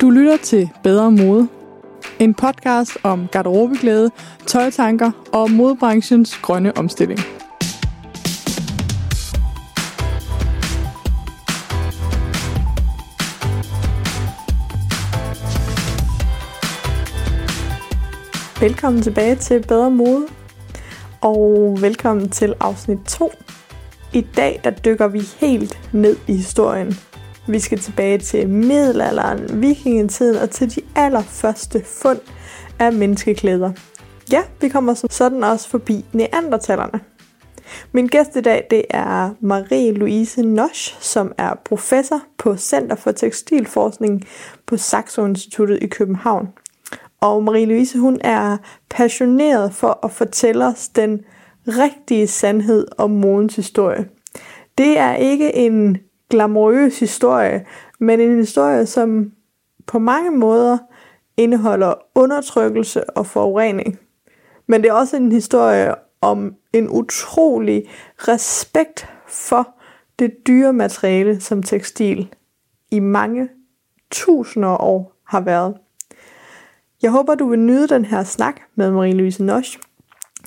Du lytter til Bedre Mode. En podcast om garderobeglæde, tøjtanker og modebranchens grønne omstilling. Velkommen tilbage til Bedre Mode, og velkommen til afsnit 2. I dag der dykker vi helt ned i historien. Vi skal tilbage til middelalderen, vikingetiden og til de allerførste fund af menneskeklæder. Ja, vi kommer som sådan også forbi neandertalerne. Min gæst i dag det er Marie-Louise Nosch, som er professor på Center for Tekstilforskning på Saxo Instituttet i København. Og Marie-Louise hun er passioneret for at fortælle os den rigtige sandhed om modens historie. Det er ikke en glamourøs historie, men en historie, som på mange måder indeholder undertrykkelse og forurening. Men det er også en historie om en utrolig respekt for det dyre materiale, som tekstil i mange tusinder år har været. Jeg håber, du vil nyde den her snak med Marie-Louise Nosch,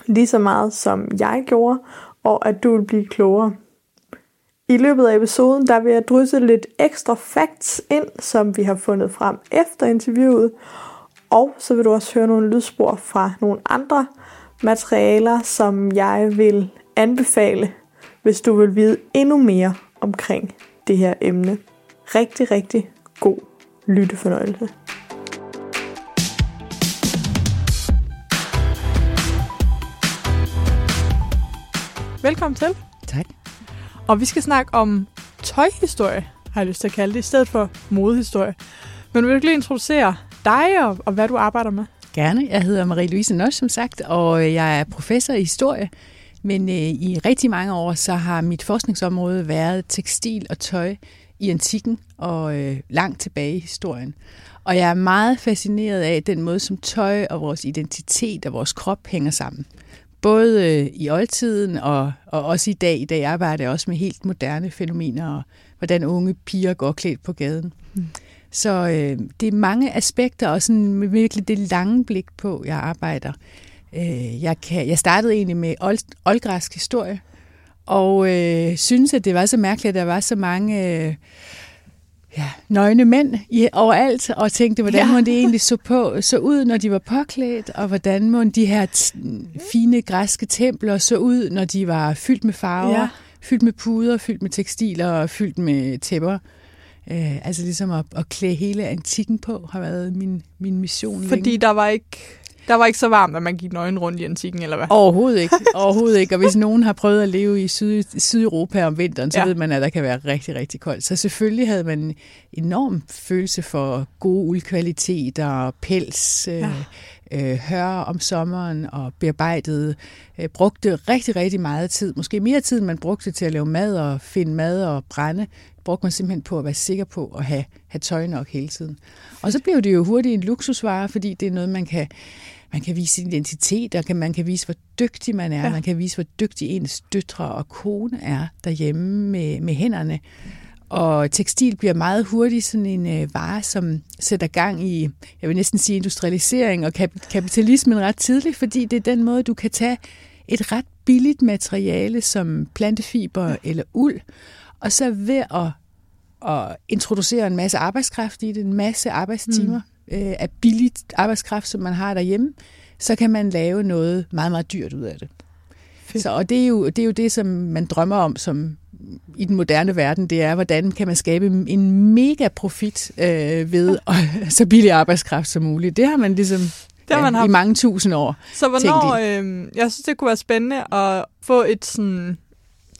lige så meget som jeg gjorde, og at du vil blive klogere. I løbet af episoden, der vil jeg drysse lidt ekstra facts ind, som vi har fundet frem efter interviewet, og så vil du også høre nogle lydspor fra nogle andre materialer, som jeg vil anbefale, hvis du vil vide endnu mere omkring det her emne. Rigtig, rigtig god lyttefornøjelse. Velkommen til. Tak. Og vi skal snakke om tøjhistorie, har jeg lyst til at kalde det, i stedet for modehistorie. Men vil du lige introducere dig og, og hvad du arbejder med? Gerne. Jeg hedder Marie-Louise Nosch, som sagt, og øh, jeg er professor i historie. Men øh, i rigtig mange år, så har mit forskningsområde været tekstil og tøj i antikken og øh, langt tilbage i historien. Og jeg er meget fascineret af den måde, som tøj og vores identitet og vores krop hænger sammen. Både øh, i oldtiden og, og også i dag. I dag arbejder jeg også med helt moderne fænomener og hvordan unge piger går klædt på gaden. Mm. Så øh, det er mange aspekter og sådan med virkelig det lange blik på, jeg arbejder. Øh, jeg, kan, jeg startede egentlig med old, oldgræsk historie, og øh, synes, at det var så mærkeligt, at der var så mange øh, ja, nøgne mænd i, overalt, og tænkte, hvordan ja. må det egentlig så, på, så ud, når de var påklædt, og hvordan må de her fine græske templer så ud, når de var fyldt med farver, ja. fyldt med puder, fyldt med tekstiler og fyldt med tæpper. Øh, altså ligesom at, at klæde hele antikken på har været min, min mission Fordi længe. der var ikke der var ikke så varmt, at man gik nøgen rundt i antikken, eller hvad? Overhovedet ikke. Overhovedet ikke. Og hvis nogen har prøvet at leve i Syd, Sydeuropa om vinteren, så ja. ved man, at der kan være rigtig, rigtig koldt. Så selvfølgelig havde man en enorm følelse for gode uldkvaliteter, pels, ja. øh, øh, hør om sommeren og bearbejdet. Øh, brugte rigtig, rigtig meget tid. Måske mere tid, end man brugte til at lave mad og finde mad og brænde brugte man simpelthen på at være sikker på at have, have tøj nok hele tiden. Og så blev det jo hurtigt en luksusvare, fordi det er noget, man kan, man kan vise sin identitet, og kan, man kan vise, hvor dygtig man er, ja. man kan vise, hvor dygtig ens døtre og kone er derhjemme med, med hænderne. Og tekstil bliver meget hurtigt sådan en øh, vare, som sætter gang i, jeg vil næsten sige industrialisering og kap- kapitalismen ret tidligt, fordi det er den måde, du kan tage et ret billigt materiale som plantefiber eller uld, og så ved at, at introducere en masse arbejdskraft i det, en masse arbejdstimer mm. øh, af billigt arbejdskraft, som man har derhjemme, så kan man lave noget meget, meget dyrt ud af det. Så, og det er, jo, det er jo det, som man drømmer om som i den moderne verden, det er, hvordan kan man skabe en mega profit øh, ved at, så billig arbejdskraft som muligt. Det har man ligesom det har man haft. i mange tusind år. Så hvornår, øh, jeg synes, det kunne være spændende at få et sådan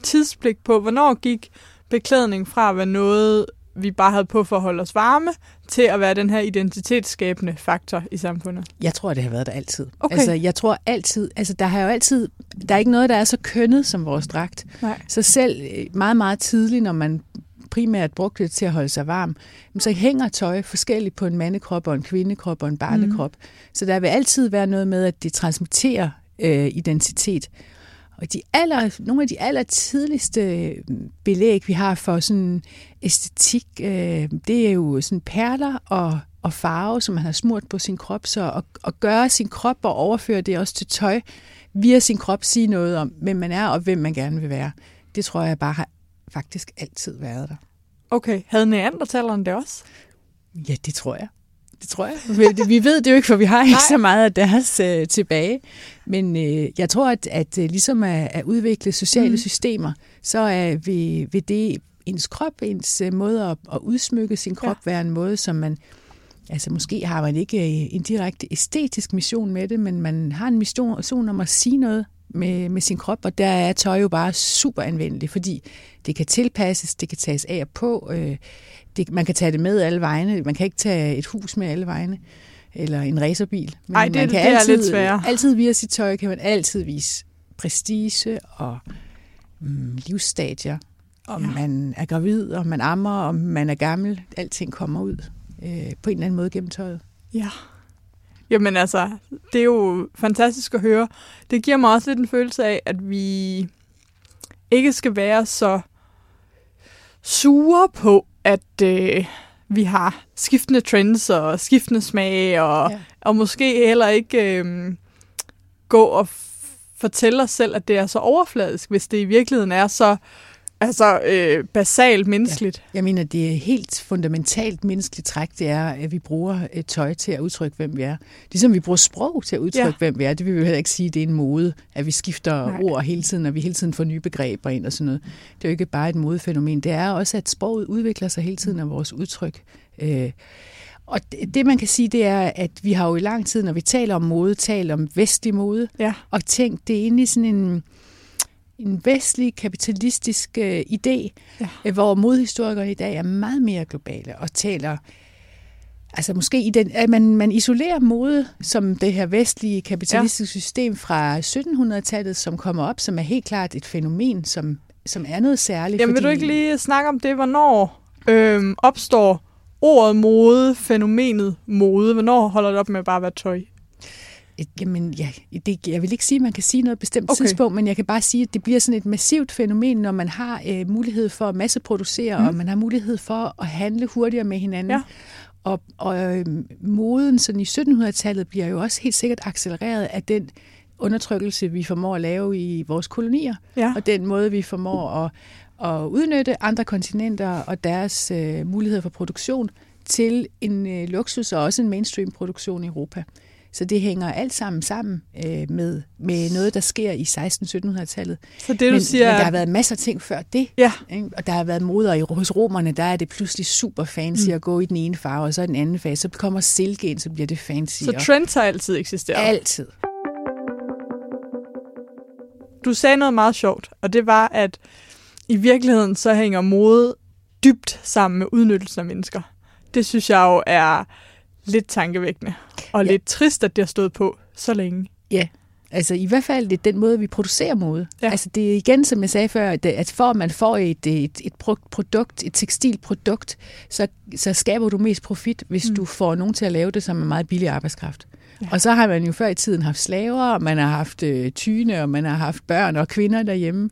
tidsblik på, hvornår gik beklædning fra at være noget, vi bare havde på for at holde os varme, til at være den her identitetsskabende faktor i samfundet? Jeg tror, det har været der altid. Okay. Altså, jeg tror altid, altså der har jo altid, der er ikke noget, der er så kønnet som vores dragt. Nej. Så selv øh, meget, meget tidligt, når man primært brugte det til at holde sig varm, så hænger tøj forskelligt på en mandekrop og en kvindekrop og en barnekrop. Mm. Så der vil altid være noget med, at det transmitterer øh, identitet. Og de aller, nogle af de aller tidligste belæg, vi har for sådan æstetik, øh, det er jo sådan perler og og farve, som man har smurt på sin krop. Så at, at gøre sin krop og overføre det også til tøj, via sin krop sige noget om, hvem man er og hvem man gerne vil være. Det tror jeg bare har faktisk altid været der. Okay, havde neandertalerne det også? Ja, det tror jeg. Det tror jeg. Vi ved det jo ikke, for vi har ikke Nej. så meget af deres øh, tilbage. Men øh, jeg tror, at, at øh, ligesom at, at udvikle sociale mm. systemer, så er vi, vil det ens krop, ens øh, måde at, at udsmykke sin krop, ja. være en måde, som man... Altså måske har man ikke øh, en direkte æstetisk mission med det, men man har en mission, mission om at sige noget med, med sin krop, og der er tøj jo bare super anvendeligt, fordi det kan tilpasses, det kan tages af og på, øh, det, man kan tage det med alle vegne, man kan ikke tage et hus med alle vegne, eller en racerbil. Men Ej, det, man kan det altid, er lidt sværere. Altid via sit tøj kan man altid vise prestige og mm, livsstadier, om ja. man er gravid, om man ammer, om man er gammel, alting kommer ud øh, på en eller anden måde gennem tøjet. Ja. Jamen altså, det er jo fantastisk at høre. Det giver mig også lidt en følelse af, at vi ikke skal være så sure på, at øh, vi har skiftende trends og skiftende smag, og, ja. og måske heller ikke øh, gå og fortælle os selv, at det er så overfladisk, hvis det i virkeligheden er så altså øh, basalt menneskeligt. Ja. Jeg mener, det er helt fundamentalt menneskeligt træk, det er, at vi bruger et tøj til at udtrykke, hvem vi er. Ligesom vi bruger sprog til at udtrykke, ja. hvem vi er. Det vil vi jo heller ikke sige, at det er en mode, at vi skifter Nej. ord hele tiden, og vi hele tiden får nye begreber ind og sådan noget. Det er jo ikke bare et modefænomen. Det er også, at sproget udvikler sig hele tiden af vores udtryk. Øh, og det, man kan sige, det er, at vi har jo i lang tid, når vi taler om mode, talt om vestlig mode, ja. og tænkt, det er egentlig sådan en en vestlig kapitalistisk øh, idé, ja. øh, hvor modhistorikere i dag er meget mere globale og taler Altså måske i den, at man, man isolerer mode som det her vestlige kapitalistiske ja. system fra 1700-tallet, som kommer op, som er helt klart et fænomen, som, som er noget særligt. Jamen fordi... vil du ikke lige snakke om det, hvornår øhm, opstår ordet mode, fænomenet mode? Hvornår holder det op med at bare være tøj? Jamen, ja, det, jeg vil ikke sige, at man kan sige noget bestemt okay. tidspunkt, men jeg kan bare sige, at det bliver sådan et massivt fænomen, når man har øh, mulighed for at masseproducere, mm. og man har mulighed for at handle hurtigere med hinanden. Ja. Og, og øh, moden sådan i 1700-tallet bliver jo også helt sikkert accelereret af den undertrykkelse, vi formår at lave i vores kolonier, ja. og den måde, vi formår at, at udnytte andre kontinenter og deres øh, muligheder for produktion til en øh, luksus og også en mainstream-produktion i Europa. Så det hænger alt sammen sammen øh, med, med noget, der sker i 16-1700-tallet. Så det, du men, siger... men der har været masser af ting før det. Ja. Ikke? Og der har været moder i, hos romerne, der er det pludselig super fancy mm. at gå i den ene farve, og så i den anden fase. Så kommer silke ind, så bliver det fancy. Så trends har altid eksisteret? Altid. Du sagde noget meget sjovt, og det var, at i virkeligheden så hænger mode dybt sammen med udnyttelsen af mennesker. Det synes jeg jo er lidt tankevækkende. Og ja. lidt trist, at det har stået på så længe. Ja, Altså i hvert fald det er den måde, vi producerer mode. Ja. Altså det er igen, som jeg sagde før, at, for at man får et, et, et produkt, et tekstilprodukt, så, så skaber du mest profit, hvis mm. du får nogen til at lave det som en meget billig arbejdskraft. Ja. Og så har man jo før i tiden haft slaver, og man har haft øh, tyne, og man har haft børn og kvinder derhjemme.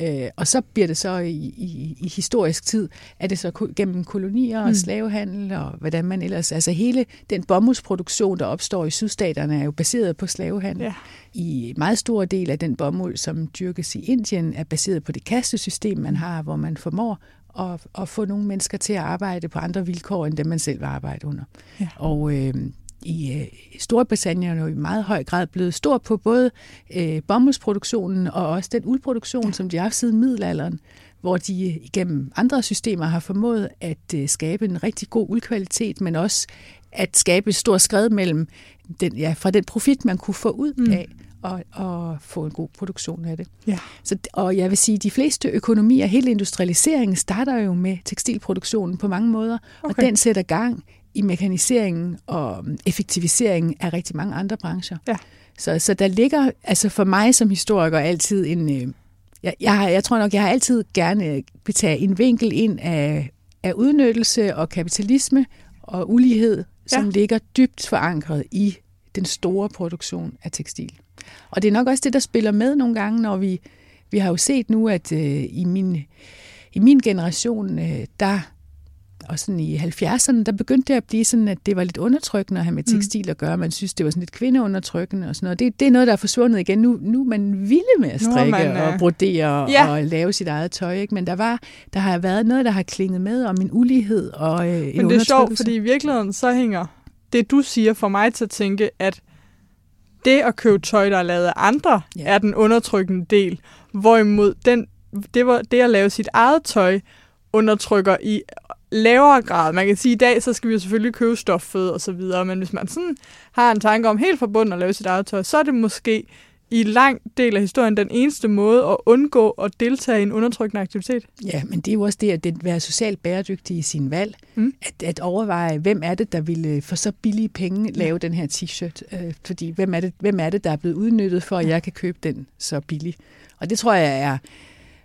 Øh, og så bliver det så i, i, i historisk tid, er det så gennem kolonier og mm. slavehandel og hvordan man ellers... Altså hele den bomuldsproduktion, der opstår i sydstaterne, er jo baseret på slavehandel. Ja. I meget stor del af den bomuld, som dyrkes i Indien, er baseret på det kastesystem, man har, hvor man formår at, at få nogle mennesker til at arbejde på andre vilkår, end dem man selv vil arbejde under. Ja. Og øh, i øh, Storbritannien er jo i meget høj grad blevet stor på både øh, bomuldsproduktionen og også den uldproduktion, ja. som de har haft siden middelalderen, hvor de igennem andre systemer har formået at øh, skabe en rigtig god uldkvalitet, men også at skabe et stort skred mellem den, ja, fra den profit, man kunne få ud mm. af, og, og få en god produktion af det. Ja. Så, og jeg vil sige, at de fleste økonomier, hele industrialiseringen, starter jo med tekstilproduktionen på mange måder, okay. og den sætter gang i mekaniseringen og effektiviseringen af rigtig mange andre brancher. Ja. Så, så der ligger, altså for mig som historiker, altid en... Øh, jeg, jeg, jeg tror nok, jeg har altid gerne betage en vinkel ind af, af udnyttelse og kapitalisme og ulighed, som ja. ligger dybt forankret i den store produktion af tekstil. Og det er nok også det, der spiller med nogle gange, når vi, vi har jo set nu, at øh, i, min, i min generation, øh, der og sådan i 70'erne, der begyndte det at blive sådan, at det var lidt undertrykkende at have med mm. tekstil at gøre. Man synes, det var sådan lidt kvindeundertrykkende og sådan noget. Det, det er noget, der er forsvundet igen. Nu, nu er man vilde med at strikke man, øh... og brodere ja. og lave sit eget tøj. Ikke? Men der, var, der har været noget, der har klinget med om en ulighed og øh, en Men det er sjovt, fordi i virkeligheden så hænger det, du siger, for mig til at tænke, at det at købe tøj, der er lavet af andre, ja. er den undertrykkende del. Hvorimod den, det, var, det at lave sit eget tøj undertrykker i lavere grad. Man kan sige, at i dag så skal vi jo selvfølgelig købe stoffet og så videre, men hvis man sådan har en tanke om helt forbundet at lave sit eget tøj, så er det måske i lang del af historien den eneste måde at undgå at deltage i en undertrykkende aktivitet. Ja, men det er jo også det at være socialt bæredygtig i sin valg. Mm. At, at overveje, hvem er det, der ville for så billige penge lave ja. den her t-shirt? Øh, fordi hvem er, det, hvem er det, der er blevet udnyttet for, at jeg kan købe den så billig? Og det tror jeg er...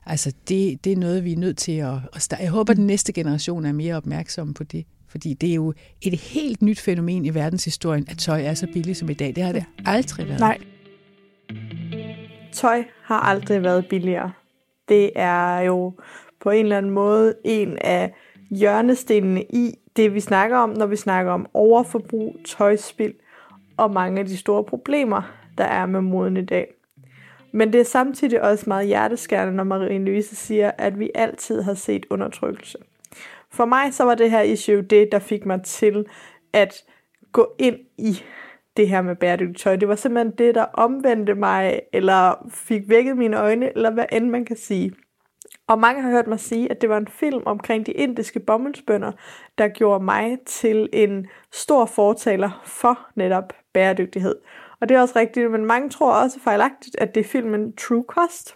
Altså, det, det er noget, vi er nødt til at, at starte. Jeg håber, at den næste generation er mere opmærksom på det. Fordi det er jo et helt nyt fænomen i verdenshistorien, at tøj er så billigt som i dag. Det har det aldrig været. Nej, Tøj har aldrig været billigere. Det er jo på en eller anden måde en af hjørnestenene i det, vi snakker om, når vi snakker om overforbrug, tøjspil og mange af de store problemer, der er med moden i dag. Men det er samtidig også meget hjerteskærende, når Marie-Louise siger, at vi altid har set undertrykkelse. For mig så var det her issue det, der fik mig til at gå ind i det her med bæredygtigt tøj. Det var simpelthen det, der omvendte mig, eller fik vækket mine øjne, eller hvad end man kan sige. Og mange har hørt mig sige, at det var en film omkring de indiske bomuldsbønder, der gjorde mig til en stor fortaler for netop bæredygtighed. Og det er også rigtigt, men mange tror også fejlagtigt, at det er filmen True Cost.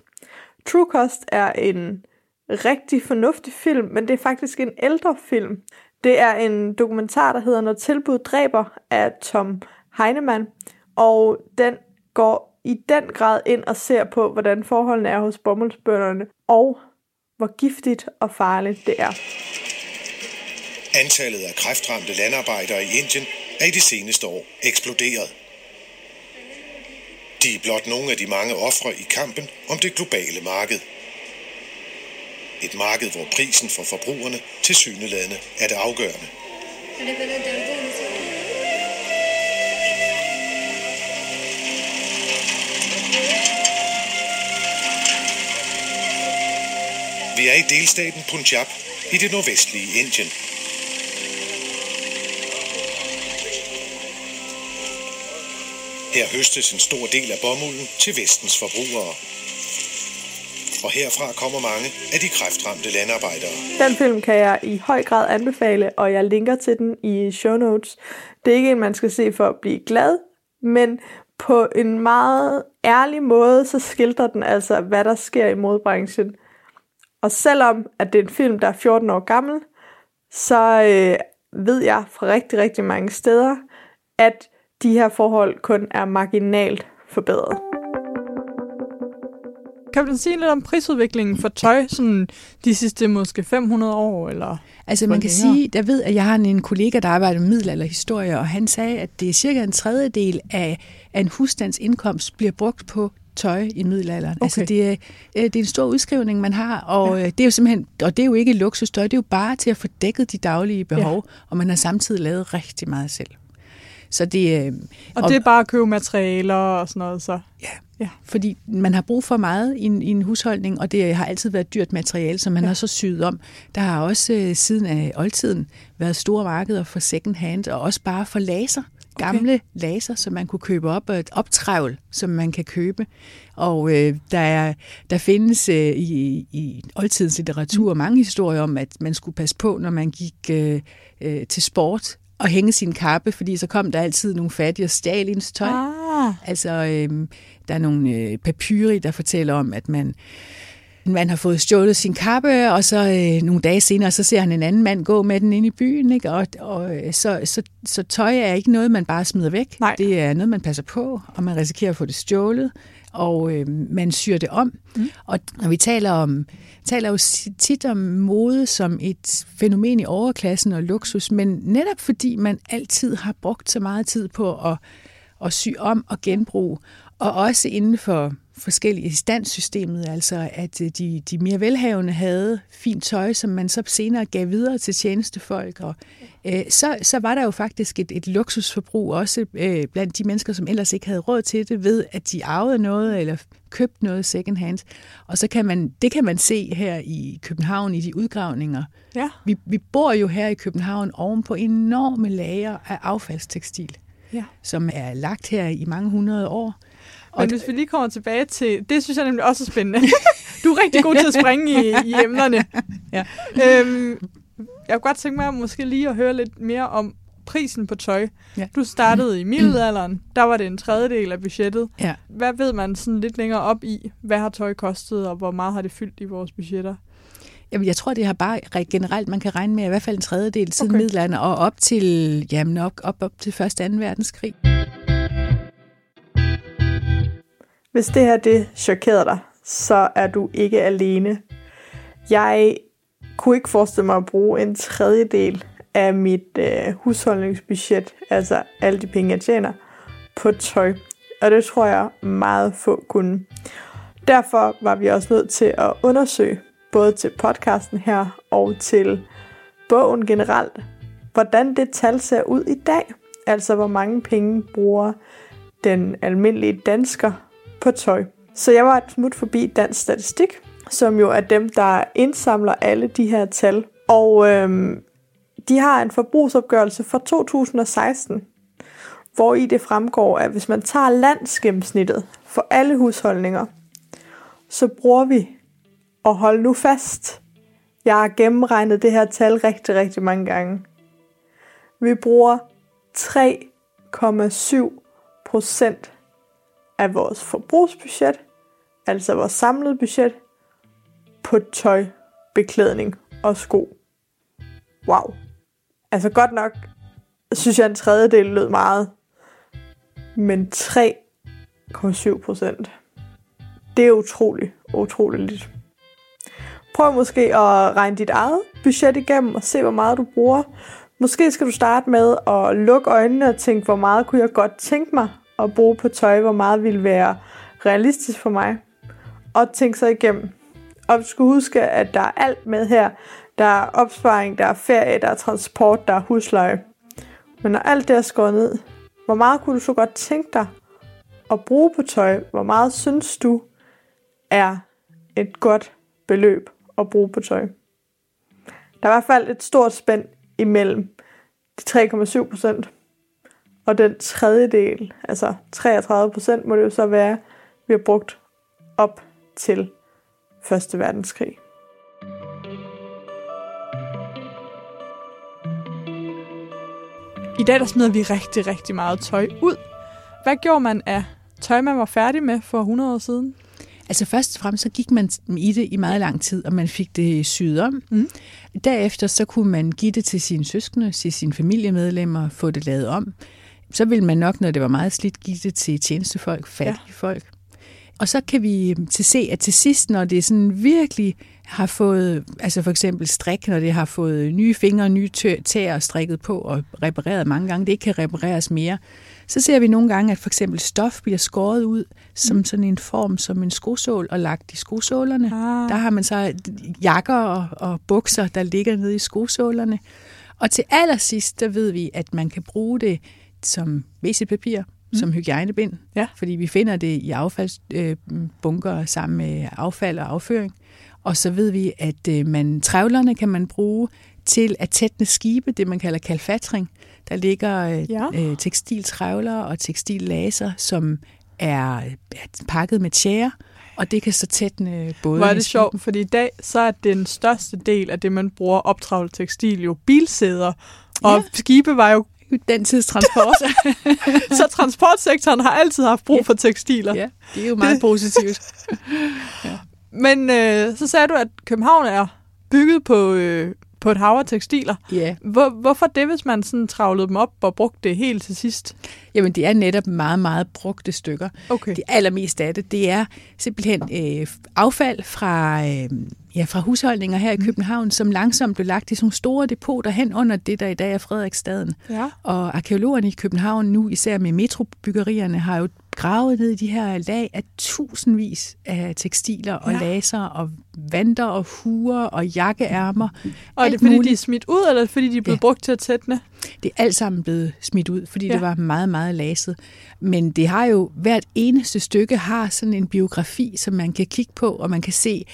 True Cost er en rigtig fornuftig film, men det er faktisk en ældre film. Det er en dokumentar, der hedder Når tilbud dræber af Tom Heinemann, og den går i den grad ind og ser på, hvordan forholdene er hos bomuldsbønderne, og hvor giftigt og farligt det er. Antallet af kræftramte landarbejdere i Indien er i de seneste år eksploderet. De er blot nogle af de mange ofre i kampen om det globale marked. Et marked, hvor prisen for forbrugerne til syneladende er det afgørende. Vi er i delstaten Punjab i det nordvestlige Indien. Her høstes en stor del af bomulden til vestens forbrugere. Og herfra kommer mange af de kræftramte landarbejdere. Den film kan jeg i høj grad anbefale, og jeg linker til den i show notes. Det er ikke en, man skal se for at blive glad, men på en meget ærlig måde, så skildrer den altså, hvad der sker i modbranchen. Og selvom at det er en film, der er 14 år gammel, så øh, ved jeg fra rigtig, rigtig mange steder, at de her forhold kun er marginalt forbedret. Kan du sige lidt om prisudviklingen for tøj sådan de sidste måske 500 år? Eller altså man kan sige, jeg ved, at jeg har en kollega, der arbejder med middelalderhistorie, og han sagde, at det er cirka en tredjedel af, af en husstands indkomst bliver brugt på tøj i middelalderen. Altså, okay. Altså det er, øh, det er en stor udskrivning, man har, og ja. Øh, det er jo simpelthen, og det er jo ikke luksustøj, det er jo bare til at få dækket de daglige behov, ja. og man har samtidig lavet rigtig meget selv. Så det, øh, og, og det er bare at købe materialer og sådan noget, så? Ja, ja. fordi man har brug for meget i en, i en husholdning, og det har altid været dyrt materiale, som man ja. har så syet om. Der har også øh, siden af oldtiden været store markeder for second hand, og også bare for laser gamle okay. laser, som man kunne købe op, og et optrævl, som man kan købe. Og øh, der, er, der findes øh, i, i oldtidens litteratur mm. mange historier om, at man skulle passe på, når man gik øh, øh, til sport, og hænge sin kappe, fordi så kom der altid nogle fattige og stjal ens tøj. Ah. Altså, øh, der er nogle øh, papyri, der fortæller om, at man man har fået stjålet sin kappe, og så øh, nogle dage senere, så ser han en anden mand gå med den ind i byen. Ikke? Og, og øh, så, så, så tøj er ikke noget, man bare smider væk. Nej. Det er noget, man passer på, og man risikerer at få det stjålet, og øh, man syr det om. Mm. Og når vi taler om taler jo tit om mode som et fænomen i overklassen og luksus, men netop fordi man altid har brugt så meget tid på at, at sy om og genbruge, og også inden for forskellige standssystemet, altså at øh, de, de mere velhavende havde fint tøj, som man så senere gav videre til tjenestefolk, og øh, så, så var der jo faktisk et, et luksusforbrug også øh, blandt de mennesker, som ellers ikke havde råd til det, ved at de arvede noget eller købte noget second hand. Og så kan man, det kan man se her i København i de udgravninger. Ja. Vi, vi bor jo her i København oven på enorme lager af affaldstekstil, ja. som er lagt her i mange hundrede år. Og Men hvis vi lige kommer tilbage til, det synes jeg nemlig også er spændende. du er rigtig god til at springe i, i emnerne. Ja. Øhm, jeg kunne godt tænke mig måske lige at høre lidt mere om prisen på tøj. Ja. Du startede i middelalderen, der var det en tredjedel af budgettet. Ja. Hvad ved man sådan lidt længere op i, hvad har tøj kostet, og hvor meget har det fyldt i vores budgetter? Jamen, jeg tror, det har bare generelt, man kan regne med i hvert fald en tredjedel siden Okay. middelalderen og op til, jamen, op, op, op til 1. og 2. verdenskrig. Hvis det her det chokerede dig, så er du ikke alene. Jeg kunne ikke forestille mig at bruge en tredjedel af mit øh, husholdningsbudget, altså alle de penge, jeg tjener, på tøj. Og det tror jeg meget få kunne. Derfor var vi også nødt til at undersøge, både til podcasten her og til bogen generelt, hvordan det tal ser ud i dag. Altså hvor mange penge bruger den almindelige dansker på tøj. Så jeg var et smut forbi Dansk Statistik, som jo er dem, der indsamler alle de her tal. Og øhm, de har en forbrugsopgørelse fra 2016, hvor i det fremgår, at hvis man tager landsgennemsnittet for alle husholdninger, så bruger vi, og hold nu fast, jeg har gennemregnet det her tal rigtig, rigtig mange gange. Vi bruger 3,7 procent af vores forbrugsbudget, altså vores samlede budget, på tøj, beklædning og sko. Wow. Altså godt nok, synes jeg en tredjedel lød meget. Men 3,7 procent. Det er utroligt, utroligt lidt. Prøv måske at regne dit eget budget igennem og se, hvor meget du bruger. Måske skal du starte med at lukke øjnene og tænke, hvor meget kunne jeg godt tænke mig at bruge på tøj, hvor meget ville være realistisk for mig. Og tænk så igennem. Og du skal huske, at der er alt med her. Der er opsparing, der er ferie, der er transport, der er husleje. Men når alt det er skåret ned, hvor meget kunne du så godt tænke dig at bruge på tøj? Hvor meget synes du er et godt beløb at bruge på tøj? Der er i hvert fald et stort spænd imellem de 3,7 procent og den tredjedel, altså 33 procent må det jo så være, vi har brugt op til Første Verdenskrig. I dag der smider vi rigtig, rigtig meget tøj ud. Hvad gjorde man af tøj, man var færdig med for 100 år siden? Altså først og fremmest så gik man i det i meget lang tid, og man fik det syet om. Mm. Derefter så kunne man give det til sine søskende, til sine familiemedlemmer, få det lavet om. Så ville man nok, når det var meget slidt, give det til tjenestefolk, fattige ja. folk. Og så kan vi til se, at til sidst, når det sådan virkelig har fået, altså for eksempel strik, når det har fået nye fingre, nye tæer strikket på og repareret mange gange, det ikke kan repareres mere, så ser vi nogle gange, at for eksempel stof bliver skåret ud som sådan en form som en skosål og lagt i skosålerne. Ah. Der har man så jakker og, og bukser, der ligger nede i skosålerne. Og til allersidst, der ved vi, at man kan bruge det som WC-papir, mm. som hygiejnebind, ja. fordi vi finder det i affaldsbunker øh, sammen med affald og afføring. Og så ved vi, at øh, man trævlerne kan man bruge til at tætne skibe, det man kalder kalfatring. Der ligger øh, ja. øh, tekstiltrævler og tekstillaser, som er, pakket med tjære, og det kan så tætne både... Hvor er det sjovt, fordi i dag så er den største del af det, man bruger optravlet tekstil, jo bilsæder, og ja. skibe var jo den tids transport. så transportsektoren har altid haft brug ja. for tekstiler. Ja, det er jo meget positivt. ja. Men øh, så sagde du, at København er bygget på, øh, på et hav af tekstiler. Ja. Hvor, hvorfor det, hvis man sådan travlede dem op og brugte det helt til sidst? Jamen, det er netop meget, meget brugte stykker. Okay. Det allermest af det, det er simpelthen øh, affald fra, øh, ja, fra husholdninger her i København, som langsomt blev lagt i sådan store depoter hen under det, der i dag er Frederiksstaden. Ja. Og arkeologerne i København nu, især med metrobyggerierne, har jo gravet ned i de her lag af tusindvis af tekstiler og ja. laser og vanter og huer og jakkeærmer. Og er det fordi, muligt. de er smidt ud, eller er det fordi, de er blevet ja. brugt til at tætne? Det er alt sammen blevet smidt ud, fordi ja. det var meget, meget laset. Men det har jo, hvert eneste stykke har sådan en biografi, som man kan kigge på, og man kan se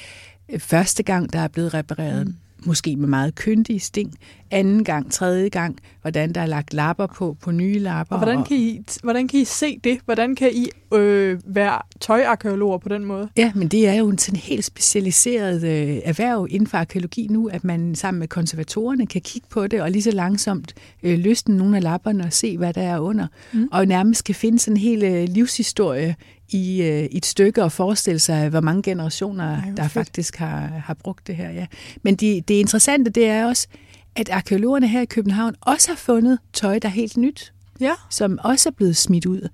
øh, første gang, der er blevet repareret. Mm måske med meget kyndige sting, anden gang, tredje gang, hvordan der er lagt lapper på, på nye lapper. Og hvordan kan I, hvordan kan I se det? Hvordan kan I øh, være tøjarkeologer på den måde? Ja, men det er jo en sådan helt specialiseret øh, erhverv inden for arkeologi nu, at man sammen med konservatorerne kan kigge på det og lige så langsomt øh, løsne nogle af lapperne og se, hvad der er under. Mm. Og nærmest kan finde sådan en hel øh, livshistorie i øh, et stykke og forestille sig, hvor mange generationer, Ej, der fedt. faktisk har, har brugt det her. Ja. Men det, det interessante, det er også, at arkeologerne her i København også har fundet tøj, der er helt nyt, ja. som også er blevet smidt ud.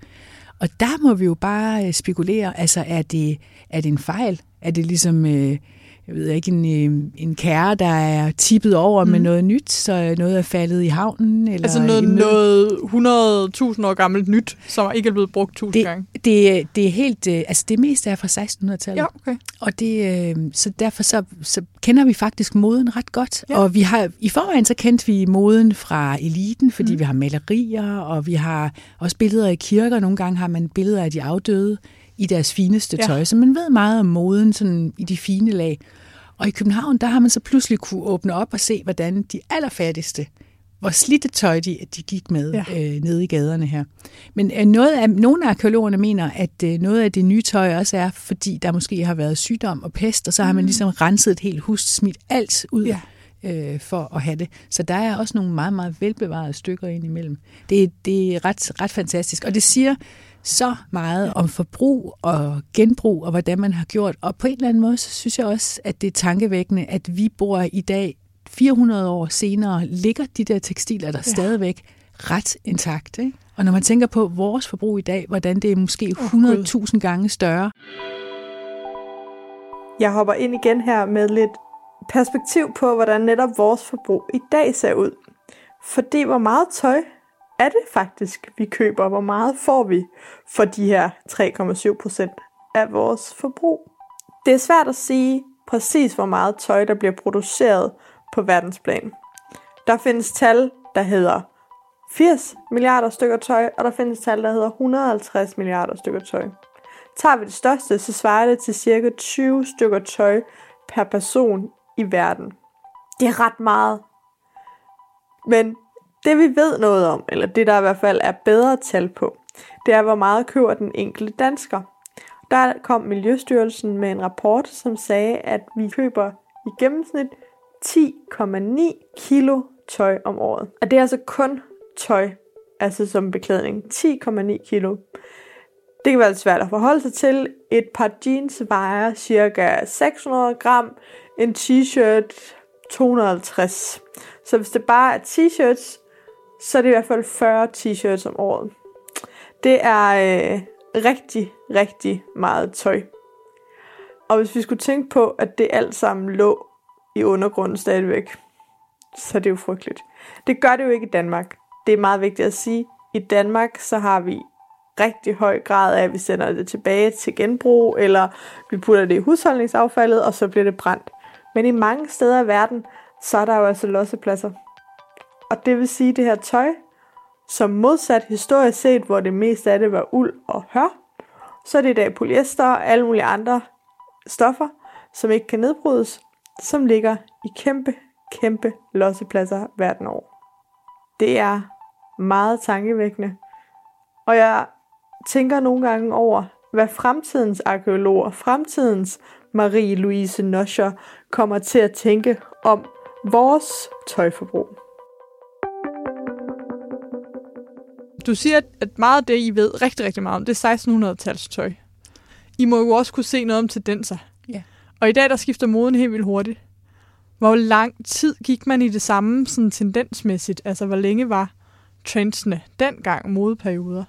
Og der må vi jo bare øh, spekulere, altså er det, er det en fejl? Er det ligesom... Øh, jeg ved ikke, en, øh, en kære, der er tippet over mm. med noget nyt, så noget er faldet i havnen. Eller altså noget, noget 100.000 år gammelt nyt, som ikke er blevet brugt tusind det, gange? Det, det er helt, øh, altså det meste er fra 1600-tallet. Ja, okay. Og det, øh, så derfor så, så kender vi faktisk moden ret godt. Ja. Og vi har, i forvejen så kendte vi moden fra eliten, fordi mm. vi har malerier, og vi har også billeder i kirker. Nogle gange har man billeder af de afdøde i deres fineste tøj, ja. så man ved meget om moden sådan i de fine lag. Og i København, der har man så pludselig kunne åbne op og se, hvordan de allerfattigste, hvor slidte tøj de, de gik med ja. øh, nede i gaderne her. Men øh, noget af, nogle af arkeologerne mener, at øh, noget af det nye tøj også er, fordi der måske har været sygdom og pest, og så har man mm. ligesom renset et helt hus, smidt alt ud. Ja øh, for at have det. Så der er også nogle meget, meget velbevarede stykker ind imellem. Det, det er ret, ret fantastisk. Og det siger så meget om forbrug og genbrug og hvordan man har gjort. Og på en eller anden måde, så synes jeg også, at det er tankevækkende, at vi bor i dag 400 år senere, ligger de der tekstiler der ja. stadigvæk ret intakt. Ikke? Og når man tænker på vores forbrug i dag, hvordan det er måske 100.000 gange større. Jeg hopper ind igen her med lidt perspektiv på, hvordan netop vores forbrug i dag ser ud. Fordi hvor meget tøj er det faktisk, vi køber? Hvor meget får vi for de her 3,7 procent af vores forbrug? Det er svært at sige præcis, hvor meget tøj, der bliver produceret på verdensplan. Der findes tal, der hedder 80 milliarder stykker tøj, og der findes tal, der hedder 150 milliarder stykker tøj. Tager vi det største, så svarer det til cirka 20 stykker tøj per person i verden. Det er ret meget. Men det vi ved noget om, eller det der i hvert fald er bedre tal på, det er, hvor meget køber den enkelte dansker. Der kom Miljøstyrelsen med en rapport, som sagde, at vi køber i gennemsnit 10,9 kilo tøj om året. Og det er altså kun tøj, altså som beklædning. 10,9 kilo. Det kan være lidt svært at forholde sig til. Et par jeans vejer cirka 600 gram, en t-shirt 250. Så hvis det bare er t-shirts, så er det i hvert fald 40 t-shirts om året. Det er øh, rigtig, rigtig meget tøj. Og hvis vi skulle tænke på, at det alt sammen lå i undergrunden stadigvæk, så er det jo frygteligt. Det gør det jo ikke i Danmark. Det er meget vigtigt at sige. I Danmark så har vi rigtig høj grad af, at vi sender det tilbage til genbrug, eller vi putter det i husholdningsaffaldet, og så bliver det brændt. Men i mange steder i verden, så er der jo altså lossepladser. Og det vil sige, at det her tøj, som modsat historisk set, hvor det meste af det var uld og hør, så er det i dag polyester og alle mulige andre stoffer, som ikke kan nedbrydes, som ligger i kæmpe, kæmpe lossepladser verden over. Det er meget tankevækkende. Og jeg tænker nogle gange over, hvad fremtidens arkeologer, fremtidens Marie-Louise Noscher kommer til at tænke om vores tøjforbrug. Du siger, at meget af det, I ved rigtig, rigtig meget om, det er 1600-tals tøj. I må jo også kunne se noget om tendenser. Ja. Og i dag, der skifter moden helt vildt hurtigt. Hvor lang tid gik man i det samme sådan tendensmæssigt? Altså, hvor længe var trendsene dengang modeperioder?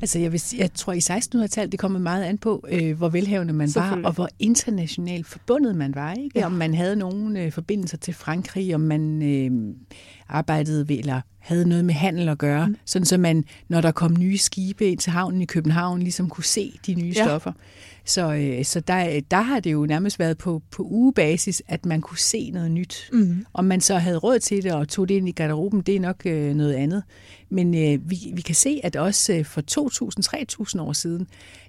Altså, jeg, vil, jeg tror, i 1600-tallet, det kommer meget an på, øh, hvor velhavende man var, og hvor internationalt forbundet man var. Ikke? Ja. Om man havde nogle øh, forbindelser til Frankrig, om man øh, arbejdede ved, eller havde noget med handel at gøre, mm. sådan så man, når der kom nye skibe ind til havnen i København, ligesom kunne se de nye ja. stoffer. Så, øh, så der, der har det jo nærmest været på, på ugebasis, at man kunne se noget nyt. Mm. Om man så havde råd til det og tog det ind i garderoben, det er nok øh, noget andet. Men øh, vi, vi kan se, at også øh, for 2.000-3.000 år siden,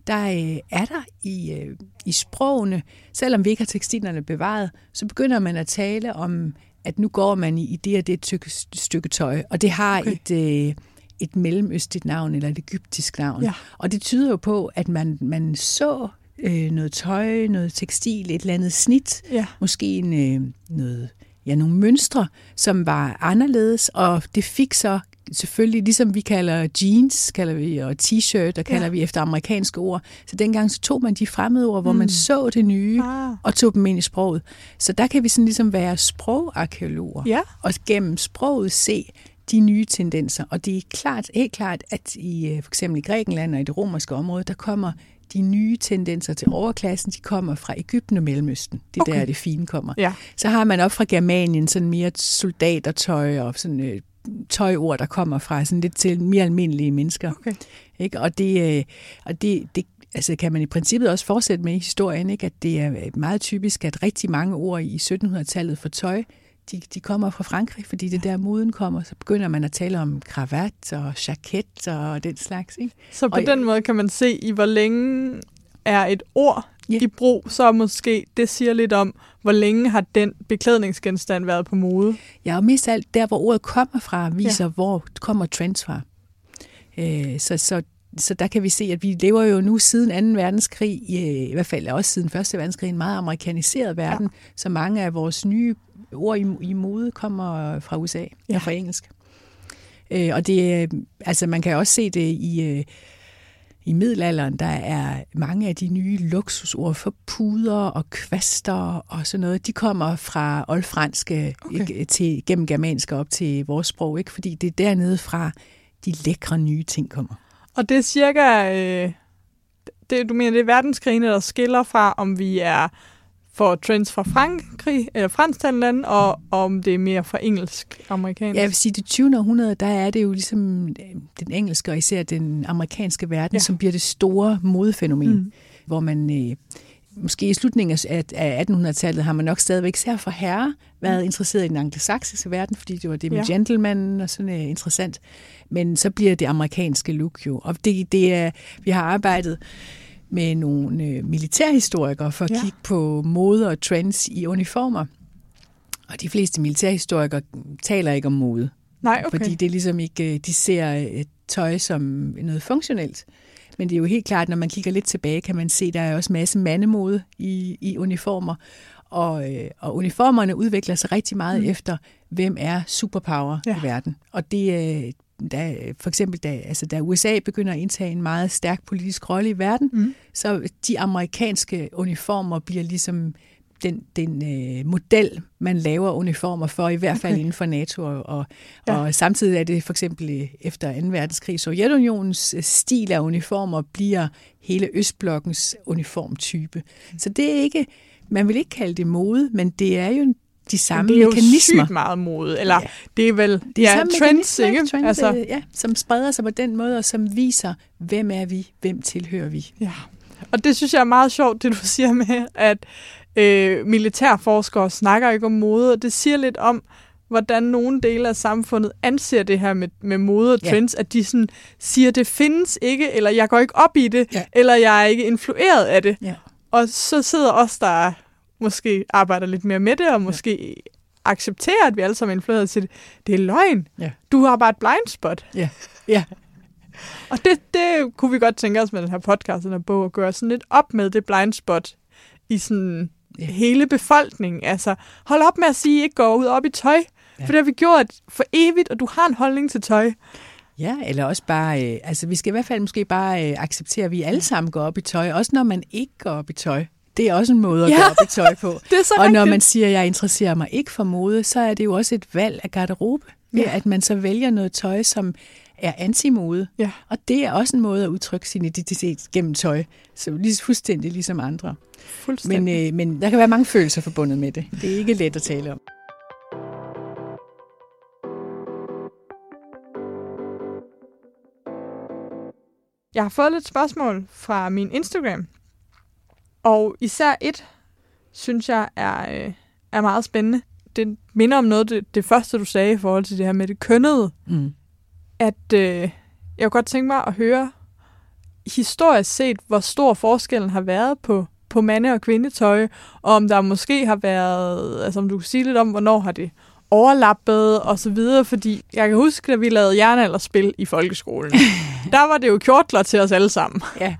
der øh, er der i, øh, i sprogene, selvom vi ikke har tekstilerne bevaret, så begynder man at tale om, at nu går man i, i det og det stykke, stykke tøj, og det har okay. et... Øh, et mellemøstligt navn eller et egyptisk navn. Ja. Og det tyder jo på, at man, man så øh, noget tøj, noget tekstil, et eller andet snit, ja. måske en, øh, noget, ja, nogle mønstre, som var anderledes, og det fik så selvfølgelig, ligesom vi kalder jeans, kalder vi, og t-shirt, der kalder ja. vi efter amerikanske ord. Så dengang så tog man de fremmede ord, hvor mm. man så det nye, ah. og tog dem ind i sproget. Så der kan vi sådan ligesom være sprogarkeologer, ja. og gennem sproget se de nye tendenser. Og det er klart, helt klart, at i øh, for eksempel i Grækenland og i det romerske område, der kommer de nye tendenser til overklassen, de kommer fra Ægypten og Mellemøsten. Det er okay. der, det fine kommer. Ja. Så har man op fra Germanien sådan mere soldatertøj og sådan øh, tøjord, der kommer fra sådan lidt til mere almindelige mennesker. Okay. Ikke? Og, det, øh, og det, det altså kan man i princippet også fortsætte med i historien, ikke? at det er meget typisk, at rigtig mange ord i 1700-tallet for tøj, de, de kommer fra Frankrig, fordi det der moden kommer, så begynder man at tale om kravat og jacket og den slags. Ikke? Så på og, den måde kan man se, i hvor længe er et ord ja. i brug, så måske det siger lidt om, hvor længe har den beklædningsgenstand været på mode. Ja, og mest alt der, hvor ordet kommer fra, viser, ja. hvor kommer trends fra. Øh, så, så så der kan vi se, at vi lever jo nu siden 2. verdenskrig, i, i hvert fald også siden 1. verdenskrig, en meget amerikaniseret verden, ja. så mange af vores nye ord i, i mode kommer fra USA, ja. fra engelsk. Øh, og det, altså man kan også se det i, øh, i middelalderen, der er mange af de nye luksusord for puder og kvaster og sådan noget, de kommer fra oldfranske okay. ikke, til, gennem germansk op til vores sprog, ikke? fordi det er dernede fra, de lækre nye ting kommer. Og det er cirka, øh, det, du mener, det er verdenskrigene, der skiller fra, om vi er for trends fra Frankrig, eller fransktalende lande, og om det er mere fra engelsk, amerikansk? Ja, jeg vil sige, det 20. århundrede, der er det jo ligesom øh, den engelske, og især den amerikanske verden, ja. som bliver det store modefænomen, mm. hvor man... Øh, måske i slutningen af 1800-tallet har man nok stadigvæk, især for herrer, været mm. interesseret i den anglosaksiske verden, fordi det var det med ja. gentleman og sådan uh, interessant. Men så bliver det amerikanske look jo. Og det, det er, vi har arbejdet med nogle øh, militærhistorikere for at ja. kigge på mode og trends i uniformer. Og de fleste militærhistorikere taler ikke om mode. Nej, okay. Fordi det er ligesom ikke, øh, de ser et tøj som noget funktionelt. Men det er jo helt klart, når man kigger lidt tilbage, kan man se, at der er også masse mandemode i, i uniformer. Og, øh, og uniformerne udvikler sig rigtig meget mm. efter, hvem er superpower ja. i verden. Og det, øh, da, for eksempel da, altså da USA begynder at indtage en meget stærk politisk rolle i verden, mm. så de amerikanske uniformer bliver ligesom den, den øh, model, man laver uniformer for, i hvert fald okay. inden for NATO. Og, og, ja. og samtidig er det for eksempel øh, efter 2. verdenskrig, Sovjetunionens øh, stil af uniformer bliver hele Østblokkens uniformtype. Mm. Så det er ikke, man vil ikke kalde det mode, men det er jo de samme mekanismer. Det er mekanismer. jo sygt meget mode, eller ja. det er vel de ja, trends, ikke? Trends, altså. ja, som spreder sig på den måde, og som viser, hvem er vi, hvem tilhører vi. Ja, og det synes jeg er meget sjovt, det du siger med, at øh, militærforskere snakker ikke om mode, og det siger lidt om, hvordan nogle dele af samfundet anser det her med, med mode og trends, ja. at de sådan siger, det findes ikke, eller jeg går ikke op i det, ja. eller jeg er ikke influeret af det. Ja. Og så sidder os, der måske arbejder lidt mere med det, og måske ja. accepterer, at vi alle sammen er influeret til det. Det er løgn. Ja. Du har bare et blind spot. Ja. ja. og det, det kunne vi godt tænke os med den her podcast, den her bog, at gøre sådan lidt op med det blind spot i sådan ja. hele befolkningen. Altså, hold op med at sige, at I ikke går ud op i tøj. Ja. For det har vi gjort for evigt, og du har en holdning til tøj. Ja, eller også bare, øh, altså vi skal i hvert fald måske bare øh, acceptere, at vi alle sammen går op i tøj, også når man ikke går op i tøj det er også en måde at ja, gå op i tøj på. det er så og rigtigt. når man siger, at jeg interesserer mig ikke for mode, så er det jo også et valg af garderobe. Ja. At man så vælger noget tøj, som er antimode. Ja. Og det er også en måde at udtrykke sin identitet gennem tøj. Så lige fuldstændig ligesom andre. Fuldstændig. Men, øh, men der kan være mange følelser forbundet med det. Det er ikke let at tale om. Jeg har fået lidt spørgsmål fra min Instagram, og især et, synes jeg er, øh, er meget spændende. Det minder om noget, det, det første, du sagde i forhold til det her med det kønnede. Mm. At øh, jeg kunne godt tænke mig at høre, historisk set, hvor stor forskellen har været på, på mande- og kvindetøj, og om der måske har været, altså om du kan sige lidt om, hvornår har det overlappet og så videre, fordi jeg kan huske, at vi lavede jernalderspil i folkeskolen. der var det jo kjortler til os alle sammen. Ja.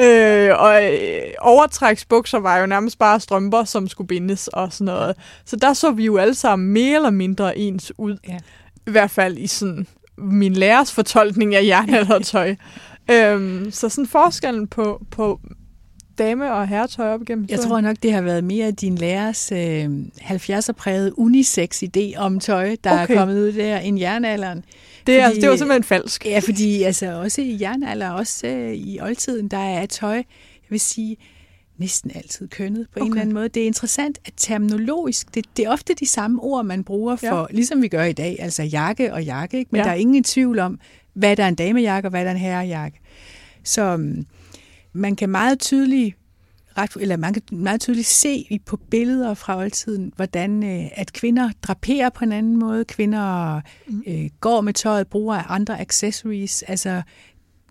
Øh, og øh, overtræksbukser var jo nærmest bare strømper, som skulle bindes og sådan noget. Så der så vi jo alle sammen mere eller mindre ens ud. Ja. I hvert fald i sådan min lærers fortolkning af jernaldertøj. øhm, så sådan forskellen på, på dame- og herretøj op igennem Jeg tror nok, det har været mere din lærers øh, 70'er-præget unisex-idé om tøj, der. Okay. er kommet ud der end jernalderen. Det, er, fordi- det var simpelthen falsk. Ja, fordi altså, også i jernalder, også øh, i oldtiden, der er tøj, jeg vil sige, næsten altid kønnet på okay. en eller anden måde. Det er interessant, at terminologisk, det, det er ofte de samme ord, man bruger for, Ja. ligesom vi gør i dag, altså jakke og jakke, ikke? men Ja. der er ingen tvivl om, hvad der er en damejakke og hvad der er en herrejakke. Så um, man kan meget tydeligt ret, eller man kan meget tydeligt se i- på billeder fra oldtiden, hvordan øh, at kvinder draperer på en anden måde, kvinder Mm. øh, går med tøjet, bruger andre accessories, altså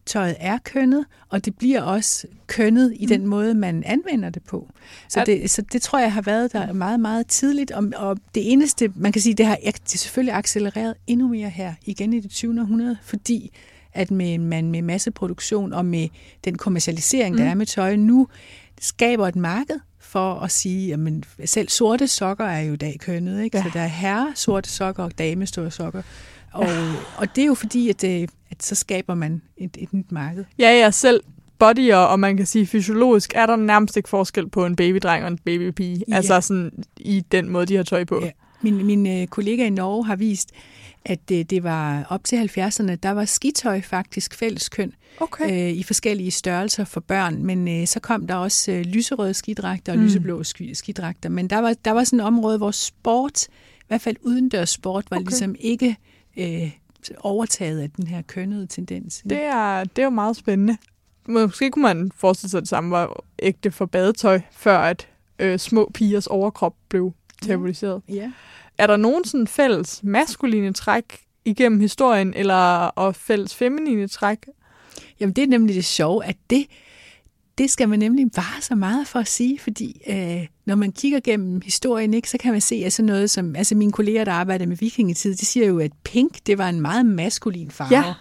tøjet er kønnet, og det bliver også kønnet i den måde, man anvender det på. Så det, så det tror jeg har været der meget, meget tidligt, og, og det eneste, man kan sige, det har det selvfølgelig accelereret endnu mere her, igen i det 20. århundrede, fordi at med, man med masseproduktion og med den kommercialisering, der Mm. er med tøj nu, skaber et marked for at sige, at selv sorte sokker er jo i dag kønnet, ikke? Ja. så der er herre sorte sokker og dame store sokker. Og, og det er jo fordi, at, det, at så skaber man et, et nyt marked. Ja, ja, selv bodyer, og man kan sige fysiologisk, er der nærmest ikke forskel på en babydreng og en babypige. Ja. Altså sådan i den måde, de har tøj på. Ja. Min, min øh, kollega i Norge har vist, at det, det var op til 70'erne, der var skitøj faktisk fælleskøn Okay. øh, i forskellige størrelser for børn, men øh, så kom der også øh, lyserøde skidragter og Mm. lyseblå ski- skidragter. Men der var, der var sådan et område, hvor sport, i hvert fald udendørs sport, var Okay. ligesom ikke øh, overtaget af den her kønnede tendens. Det er, det er jo meget spændende. Måske kunne man forestille sig, at det samme var ægte for badetøj, før at øh, små pigers overkrop blev tabuiseret. Ja. Er der nogen sådan fælles maskuline træk igennem historien, eller og fælles feminine træk? Jamen det er nemlig det sjove, at det, det skal man nemlig vare så meget for at sige, fordi øh, når man kigger gennem historien, ikke, så kan man se, at sådan noget som, altså mine kolleger, der arbejder med vikingetid, de siger jo, at pink, det var en meget maskulin farve. Ja.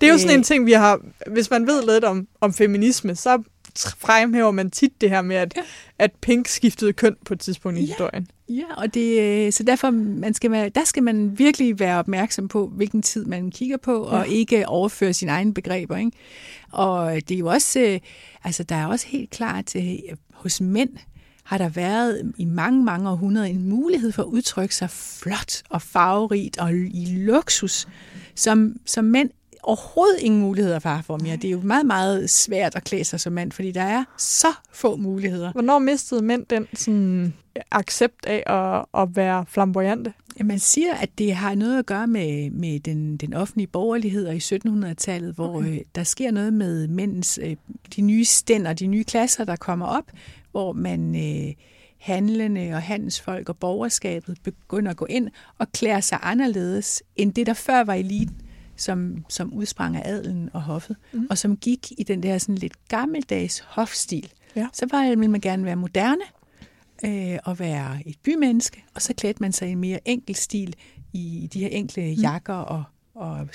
Det er jo sådan Øh. en ting, vi har... Hvis man ved lidt om, om feminisme, så fremhæver man tit det her med, at. Ja. at pink skiftede køn på et tidspunkt i Ja. historien. Ja, og det, øh, så derfor man skal være, der skal man virkelig være opmærksom på, hvilken tid man kigger på, ja. og ikke overføre sine egne begreber. Ikke? Og det er jo også, øh, altså der er også helt klart, øh, hos mænd har der været i mange, mange århundreder en mulighed for at udtrykke sig flot og farverigt og i luksus, som, som mænd overhovedet ingen muligheder for for mere. Det er jo meget, meget svært at klæde sig som mand, fordi der er så få muligheder. Hvornår mistede mænd den sådan, accept af at, at være flamboyante? Man siger, at det har noget at gøre med, med den, den offentlige borgerlighed og i 1700-tallet, hvor okay. øh, der sker noget med mændens, øh, de nye stænder, de nye klasser, der kommer op, hvor man øh, handlende og handelsfolk og borgerskabet begynder at gå ind og klæde sig anderledes end det, der før var eliten, som, som udsprang af adelen og hoffet, mm. og som gik i den der sådan lidt gammeldags hofstil. Ja. Så var, ville man gerne være moderne, øh, at være et bymenneske, og så klædte man sig i en mere enkel stil i de her enkle Mm. jakker og, og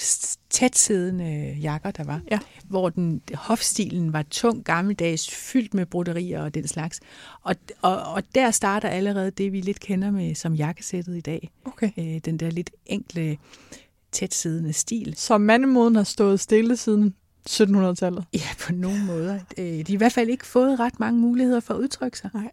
tætsiddende jakker, der var. Ja. Hvor den hofstilen var tung, gammeldags, fyldt med broderier og den slags. Og, og, og der starter allerede det, vi lidt kender med som jakkesættet i dag. Okay. Øh, den der lidt enkle, tætsiddende stil. Så mandemoden har stået stille siden 1700-tallet? Ja, på nogle måder. Øh, De har i hvert fald ikke fået ret mange muligheder for at udtrykke sig. Nej.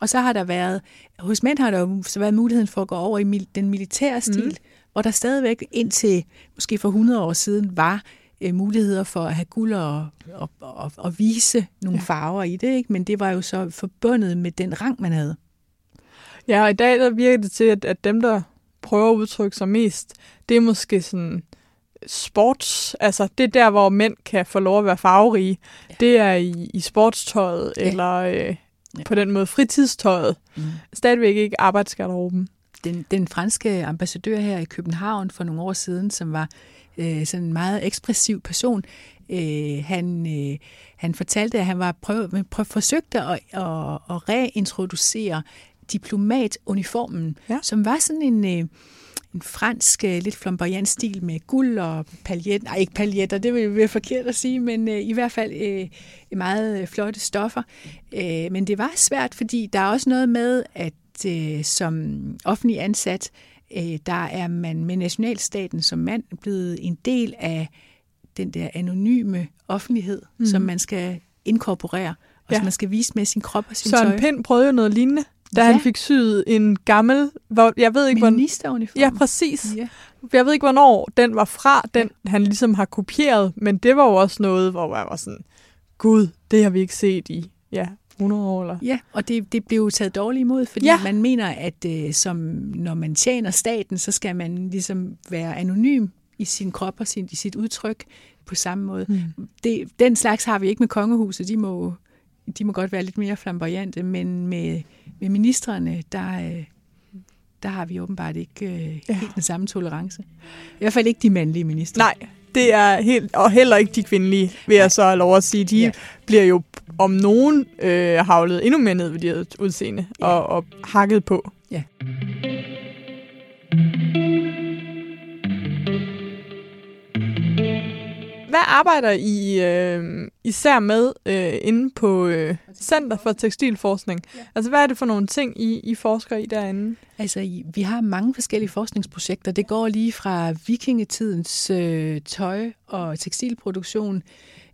Og så har der været, hos mænd har der jo så været muligheden for at gå over i den militære stil, Mhm. mm. hvor der stadigvæk indtil måske for 100 år siden var øh, muligheder for at have guld og, og, og, og vise nogle ja. farver i det, ikke? men det var jo så forbundet med den rang, man havde. Ja, og i dag der virker det til, at, at dem, der prøver at udtrykke sig mest, det er måske sådan sports, altså det er der, hvor mænd kan få lov at være farverige. Ja. Det er i, i sportstøjet, ja. eller øh, ja. på den måde fritidstøjet. Mm. Stadigvæk ikke arbejdsgarderoben. Den, den franske ambassadør her i København for nogle år siden, som var øh, sådan en meget ekspressiv person, øh, han, øh, han fortalte, at han var prøv, prøv, forsøgte at, at, at reintroducere diplomatuniformen, ja. som var sådan en... Øh, en fransk, øh, lidt flamboyant stil med guld og paljet. Nej, ikke paljetter, det vil være forkert at sige, men øh, i hvert fald øh, meget flotte stoffer. Øh, men det var svært, fordi der er også noget med, at øh, som offentlig ansat, øh, der er man med nationalstaten som mand blevet en del af den der anonyme offentlighed, mm. som man skal inkorporere, og ja. som man skal vise med sin krop og sin Søren tøj. Pind prøvede jo noget lignende, da ja. han fik syet en gammel, hvor, jeg ved ikke, Ministeruniform. Ja, præcis. Ja. Jeg ved ikke, hvornår den var fra, den ja. han ligesom har kopieret, men det var jo også noget, hvor jeg var sådan, gud, det har vi ikke set i ja, 100 år. Eller? Ja, og det, det blev jo taget dårligt imod, fordi ja. man mener, at øh, som, når man tjener staten, så skal man ligesom være anonym i sin krop og sin, i sit udtryk på samme måde. Mm. Det, den slags har vi ikke med kongehuset. De må, de må godt være lidt mere flamboyante, men med, med ministerne, der, øh, der har vi åbenbart ikke øh, ja. helt den samme tolerance. I hvert fald ikke de mandlige ministre. Nej, det er helt, og heller ikke de kvindelige, vil jeg så have lov at sige. De ja. bliver jo om nogen øh, havlet endnu mere ned ved de udseende ja. og, og hakket på. Ja. Hvad arbejder I øh, især med øh, inde på øh, Center for Tekstilforskning? Ja. Altså, hvad er det for nogle ting, I, I forsker i derinde? Altså, vi har mange forskellige forskningsprojekter. Det går lige fra vikingetidens øh, tøj- og tekstilproduktion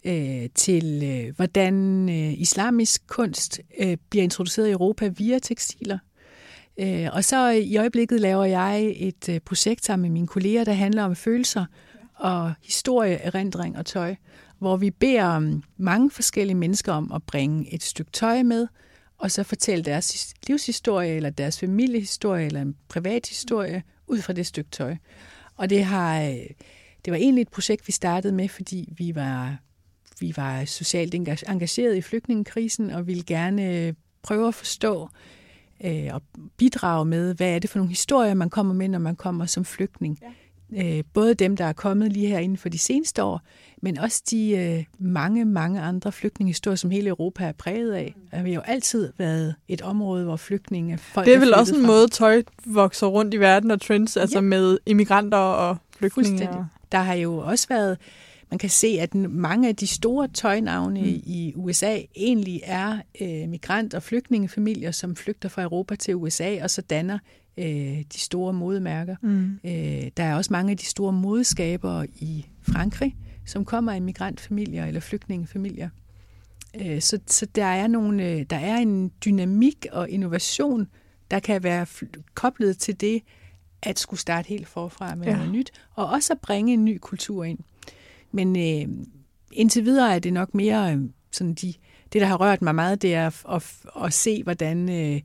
øh, til, øh, hvordan øh, islamisk kunst øh, bliver introduceret i Europa via tekstiler. Øh, og så i øjeblikket laver jeg et øh, projekt sammen med mine kolleger, der handler om følelser og historie, erindring og tøj, hvor vi beder um, mange forskellige mennesker om at bringe et stykke tøj med, og så fortælle deres livshistorie, eller deres familiehistorie, eller en privat historie, ud fra det stykke tøj. Og det, har, øh, det var egentlig et projekt, vi startede med, fordi vi var, vi var socialt engageret i flygtningekrisen, og ville gerne øh, prøve at forstå øh, og bidrage med, hvad er det for nogle historier, man kommer med, når man kommer som flygtning. Ja øh, både dem, der er kommet lige her inden for de seneste år, men også de øh, mange, mange andre flygtningehistorier, som hele Europa er præget af. Mm. Vi har jo altid været et område, hvor flygtninge folk Det er vel er også en fra. måde, tøj vokser rundt i verden og trends, altså ja. med immigranter og flygtninge. Der har jo også været man kan se, at mange af de store tøjnavne mm. i USA egentlig er øh, migrant- og flygtningefamilier, som flygter fra Europa til USA, og så danner øh, de store modemærker. Mm. Øh, der er også mange af de store modeskabere i Frankrig, som kommer af migrantfamilier eller flygtningefamilier. Øh, så, så der er nogle, øh, der er en dynamik og innovation, der kan være koblet til det at skulle starte helt forfra med ja. noget nyt, og også at bringe en ny kultur ind. Men øh, indtil videre er det nok mere øh, sådan de, det, der har rørt mig meget, det er at, at, at se, hvordan øh,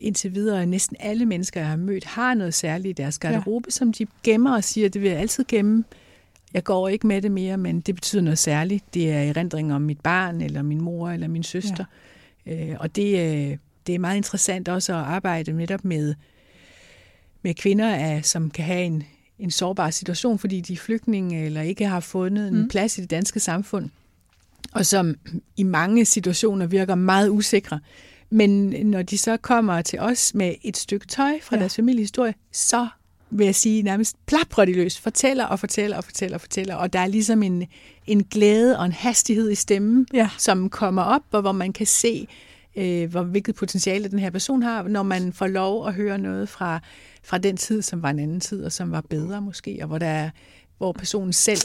indtil videre næsten alle mennesker, jeg har mødt, har noget særligt i deres garderobe, ja. som de gemmer og siger, det vil jeg altid gemme. Jeg går ikke med det mere, men det betyder noget særligt. Det er erindringer om mit barn, eller min mor, eller min søster. Ja. Øh, og det, øh, det er meget interessant også at arbejde netop med, med kvinder, af, som kan have en, en sårbar situation, fordi de er flygtninge, eller ikke har fundet en mm. plads i det danske samfund, og som i mange situationer virker meget usikre. Men når de så kommer til os med et stykke tøj fra ja. deres familiehistorie, så vil jeg sige nærmest plaprer de løs, fortæller og fortæller og fortæller og fortæller, og der er ligesom en, en glæde og en hastighed i stemmen, ja. som kommer op, og hvor man kan se, øh, hvor hvilket potentiale den her person har, når man får lov at høre noget fra, fra den tid, som var en anden tid, og som var bedre måske, og hvor, der er, hvor personen selv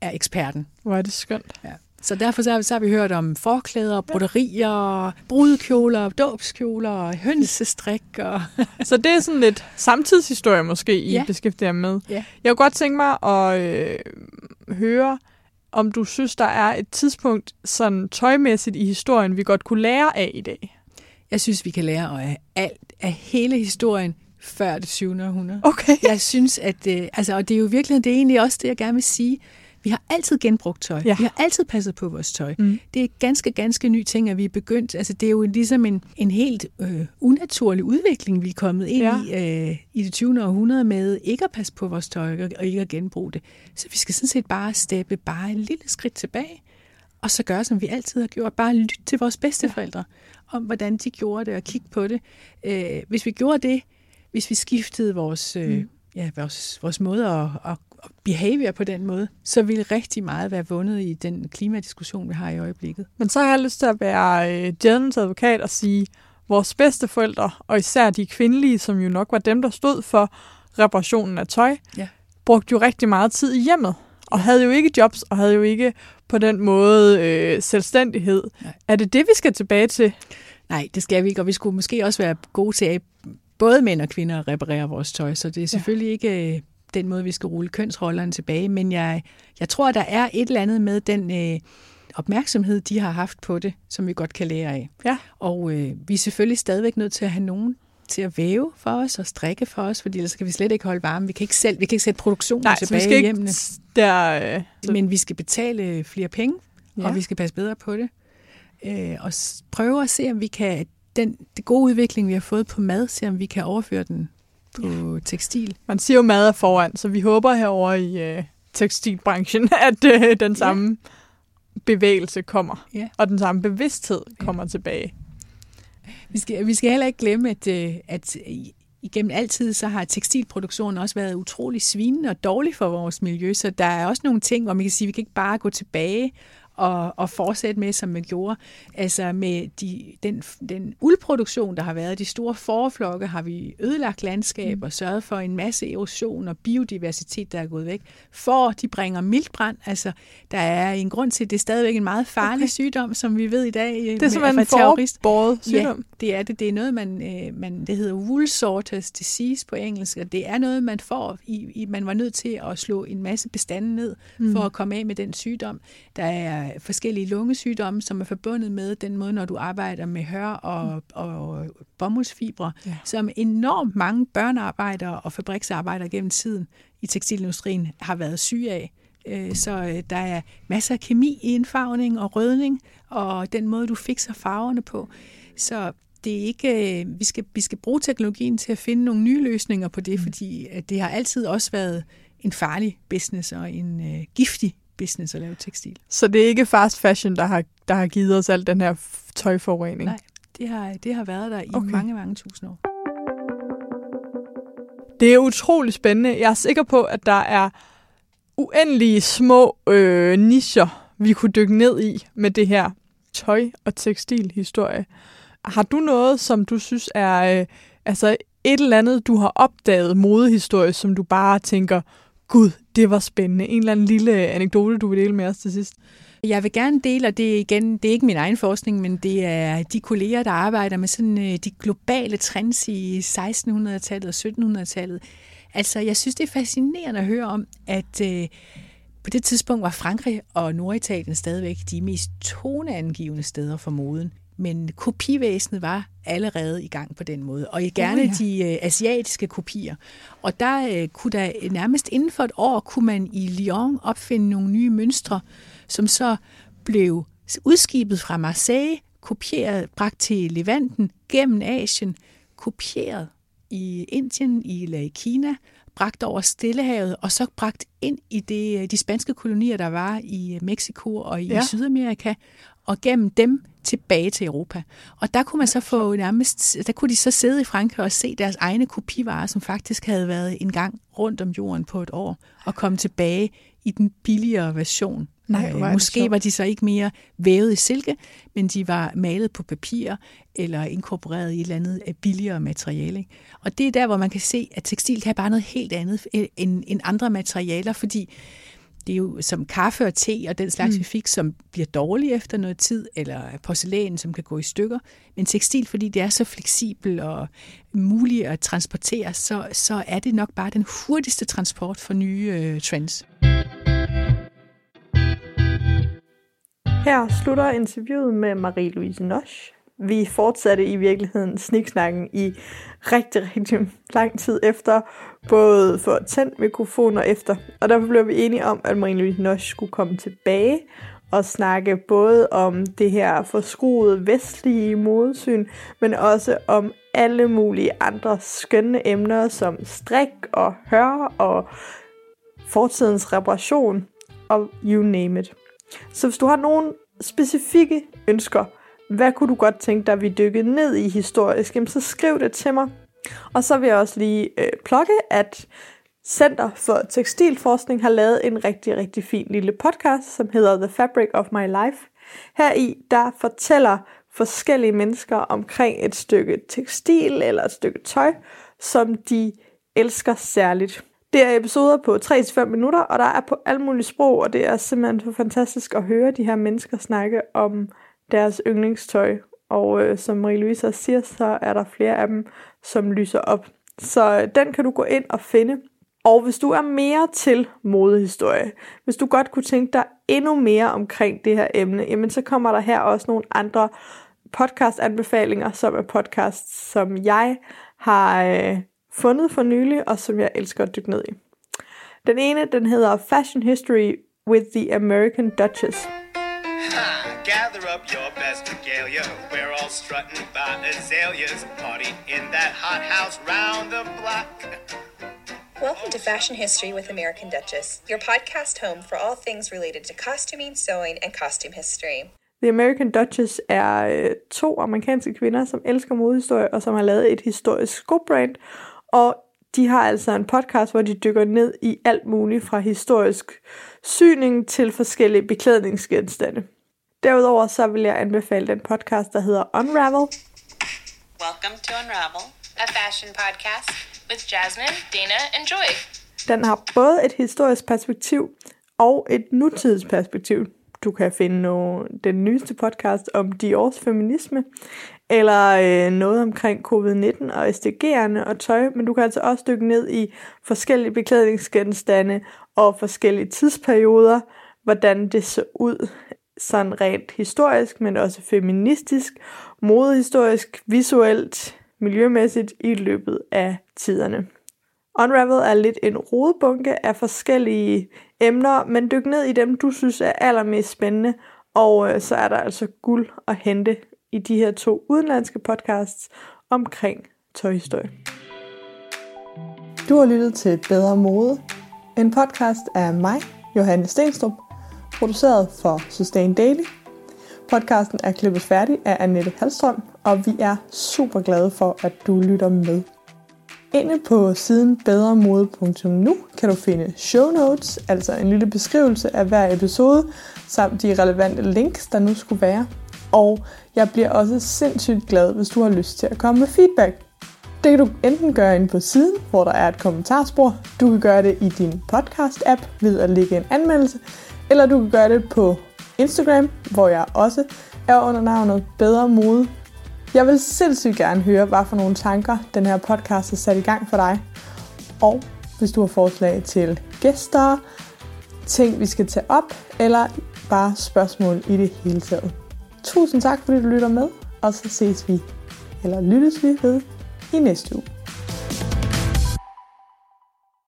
er eksperten. Hvor er det skønt. Ja. Så derfor så har, vi, så har vi hørt om forklæder, broderier, brudekjoler, dåbskjoler, hønsestrik. Og så det er sådan lidt samtidshistorie måske, I ja. beskæftiger med. Ja. Jeg kunne godt tænke mig at øh, høre, om du synes, der er et tidspunkt sådan tøjmæssigt i historien, vi godt kunne lære af i dag. Jeg synes, vi kan lære af alt, af hele historien, før det 20. århundrede. Okay. Jeg synes, at, øh, altså, og det er jo virkelig, det er egentlig også det, jeg gerne vil sige. Vi har altid genbrugt tøj. Ja. Vi har altid passet på vores tøj. Mm. Det er ganske, ganske ny ting, at vi er begyndt. Altså, det er jo ligesom en, en helt øh, unaturlig udvikling, vi er kommet ind Ja. i øh, i det 20. århundrede med ikke at passe på vores tøj og, ikke at genbruge det. Så vi skal sådan set bare steppe bare et lille skridt tilbage, og så gøre, som vi altid har gjort. Bare lytte til vores bedsteforældre om, hvordan de gjorde det, og kigge på det. Øh, hvis vi gjorde det, hvis vi skiftede vores, øh, Mm. ja, vores, vores måde at, at behavior på den måde, så ville rigtig meget være vundet i den klimadiskussion, vi har i øjeblikket. Men så har jeg lyst til at være øh, djævelens advokat og sige, vores bedste forældre, og især de kvindelige, som jo nok var dem, der stod for reparationen af tøj, Ja. brugte jo rigtig meget tid i hjemmet, og havde jo ikke jobs, og havde jo ikke på den måde øh, selvstændighed. Nej. Er det det, vi skal tilbage til? Nej, det skal vi ikke, og vi skulle måske også være gode til at både mænd og kvinder at reparere vores tøj, så det er selvfølgelig ja. ikke øh, den måde, vi skal rulle kønsrollerne tilbage, men jeg, jeg tror, der er et eller andet med den øh, opmærksomhed, de har haft på det, som vi godt kan lære af. Ja. Og øh, vi er selvfølgelig stadigvæk nødt til at have nogen til at væve for os og strikke for os, fordi ellers kan vi slet ikke holde varme. Vi kan ikke selv, vi kan ikke sætte produktionen Nej, så vi tilbage skal i hjemmene. der... Øh, så, Men vi skal betale flere penge, ja. Og vi skal passe bedre på det. Øh, og prøve at se, om vi kan, den det gode udvikling, vi har fået på mad, se om vi kan overføre den på ja. tekstil. man siger jo mad er foran, så vi håber herover i øh, tekstilbranchen, at øh, den samme bevægelse kommer, Ja. og den samme bevidsthed kommer tilbage. Vi skal, vi skal heller ikke glemme, at, øh, at igennem altid, så har tekstilproduktionen også været utrolig svinende og dårlig for vores miljø, så der er også nogle ting, hvor man kan sige, at vi kan ikke bare gå tilbage og, og fortsætte med, som man gjorde. Altså med de, den, den uldproduktion, der har været, de store forflokke, har vi ødelagt landskab mm. og sørget for en masse erosion og biodiversitet, der er gået væk. For de bringer mildbrand, altså der er en grund til, at det er stadigvæk en meget farlig Okay. sygdom, som vi ved i dag. Det er simpelthen en forbåret sygdom. Ja, det er det. Det er noget, man, øh, man det hedder wool sorters disease på engelsk, og det er noget, man får. I, i, man var nødt til at slå en masse bestande ned mm. for at komme af med den sygdom. Der er forskellige lungesygdomme, som er forbundet med den måde, når du arbejder med hør og, og bomuldsfibre, Ja. som enormt mange børnearbejdere og fabriksarbejdere gennem tiden i tekstilindustrien har været syge af. Øh, Så øh, der er masser af kemi i indfarvning og rødning, og den måde, du fikser farverne på. Så det er ikke, øh, vi, skal, vi skal bruge teknologien til at finde nogle nye løsninger på det, fordi at det har altid også været en farlig business og en øh, giftig business at lave tekstil. Så det er ikke fast fashion, der har, der har givet os al den her tøjforurening? Nej, det har, det har været der i okay. mange, mange tusind år. Det er utrolig spændende. Jeg er sikker på, at der er uendelige små øh, nischer, vi kunne dykke ned i med det her tøj- og tekstilhistorie. Har du noget, som du synes er øh, altså et eller andet, du har opdaget modehistorie, som du bare tænker, gud, det var spændende. En eller anden lille anekdote, du vil dele med os til sidst. Jeg vil gerne dele, og det er igen, det er ikke min egen forskning, men det er de kolleger, der arbejder med sådan øh, de globale trends i 1600-tallet og 1700-tallet. Altså, jeg synes, det er fascinerende at høre om, at øh, på det tidspunkt var Frankrig og Norditalien stadigvæk de mest toneangivende steder for moden. Men kopivæsenet var allerede i gang på den måde, og gerne Oh, ja. de øh, asiatiske kopier. Og der øh, kunne der nærmest inden for et år, kunne man i Lyon opfinde nogle nye mønstre, som så blev udskibet fra Marseille, kopieret, bragt til Levanten, gennem Asien, kopieret i Indien i, eller i Kina, bragt over Stillehavet, og så bragt ind i det, de spanske kolonier, der var i Mexico og i ja. Sydamerika, og gennem dem tilbage til Europa. Og der kunne man så få nærmest, der kunne de så sidde i Frankrig og se deres egne kopivarer, som faktisk havde været en gang rundt om jorden på et år, og komme tilbage i den billigere version. Nej, øh, måske var de så ikke mere vævet i silke, men de var malet på papir eller inkorporeret i et eller andet øh, billigere materiale. Og det er der, hvor man kan se, at tekstil kan bare noget helt andet øh, end, end andre materialer, fordi det er jo som kaffe og te og den slags, mm. vi fik, som bliver dårlige efter noget tid, eller porcelæn, som kan gå i stykker. Men tekstil, fordi det er så fleksibel og muligt at transportere, så, så er det nok bare den hurtigste transport for nye øh, trends. Her slutter interviewet med Marie-Louise Nosch. Vi fortsatte i virkeligheden sniksnakken i rigtig, rigtig lang tid efter, både for tændt mikrofon og efter. Og derfor blev vi enige om, at Marine Louise Nosch skulle komme tilbage og snakke både om det her forskruede vestlige modsyn, men også om alle mulige andre skønne emner som strik og hør og fortidens reparation og you name it. Så hvis du har nogle specifikke ønsker, hvad kunne du godt tænke dig, vi dykkede ned i historisk, jamen så skriv det til mig. Og så vil jeg også lige øh, plukke, at Center for Tekstilforskning har lavet en rigtig, rigtig fin lille podcast, som hedder The Fabric of My Life. Her i der fortæller forskellige mennesker omkring et stykke tekstil eller et stykke tøj, som de elsker særligt. Det er episoder på 3-5 minutter, og der er på alle mulige sprog, og det er simpelthen så fantastisk at høre de her mennesker snakke om deres yndlingstøj. Og øh, som Marie-Louise siger, så er der flere af dem, som lyser op. Så øh, den kan du gå ind og finde. Og hvis du er mere til modehistorie, hvis du godt kunne tænke dig endnu mere omkring det her emne, jamen så kommer der her også nogle andre podcast-anbefalinger, som er podcasts, som jeg har øh, fundet for nylig, og som jeg elsker at dykke ned i. Den ene, den hedder Fashion History with the American Duchess. Gather up your best regalia. We're all strutting by azaleas, party in that hot house round the block. Welcome to Fashion History with American Duchess, your podcast home for all things related to costuming, sewing, and costume history. The American Duchess er øh, to amerikanske kvinder, som elsker modehistorie, og som har lavet et historisk skobrand, og de har altså en podcast, hvor de dykker ned i alt muligt fra historisk syning til forskellige beklædningsgenstande. Derudover så vil jeg anbefale den podcast, der hedder Unravel. Welcome to Unravel, a fashion podcast with Jasmine, Dana and Joy. Den har både et historisk perspektiv og et nutidsperspektiv. Du kan finde no, den nyeste podcast om Dior's feminisme, eller øh, noget omkring covid-19 og SDG'erne og tøj, men du kan altså også dykke ned i forskellige beklædningsgenstande og forskellige tidsperioder, hvordan det så ud sådan rent historisk, men også feministisk, modehistorisk, visuelt, miljømæssigt i løbet af tiderne. Unravel er lidt en rodebunke af forskellige emner, men dyk ned i dem, du synes er allermest spændende, og øh, så er der altså guld at hente i de her to udenlandske podcasts omkring tøjhistorie. Du har lyttet til Bedre Mode, en podcast af mig, Johanne Stenstrup, produceret for Sustain Daily. Podcasten er klippet færdig af Annette Halstrøm, og vi er super glade for, at du lytter med. Inde på siden bedremode.nu kan du finde show notes, altså en lille beskrivelse af hver episode, samt de relevante links, der nu skulle være. Og jeg bliver også sindssygt glad, hvis du har lyst til at komme med feedback. Det kan du enten gøre inde på siden, hvor der er et kommentarspor. Du kan gøre det i din podcast-app ved at lægge en anmeldelse. Eller du kan gøre det på Instagram, hvor jeg også er under navnet Bedre Mode. Jeg vil sindssygt gerne høre, hvad for nogle tanker den her podcast har sat i gang for dig. Og hvis du har forslag til gæster, ting vi skal tage op, eller bare spørgsmål i det hele taget. Tusind tak, fordi du lytter med, og så ses vi, eller lyttes vi ved, i næste uge.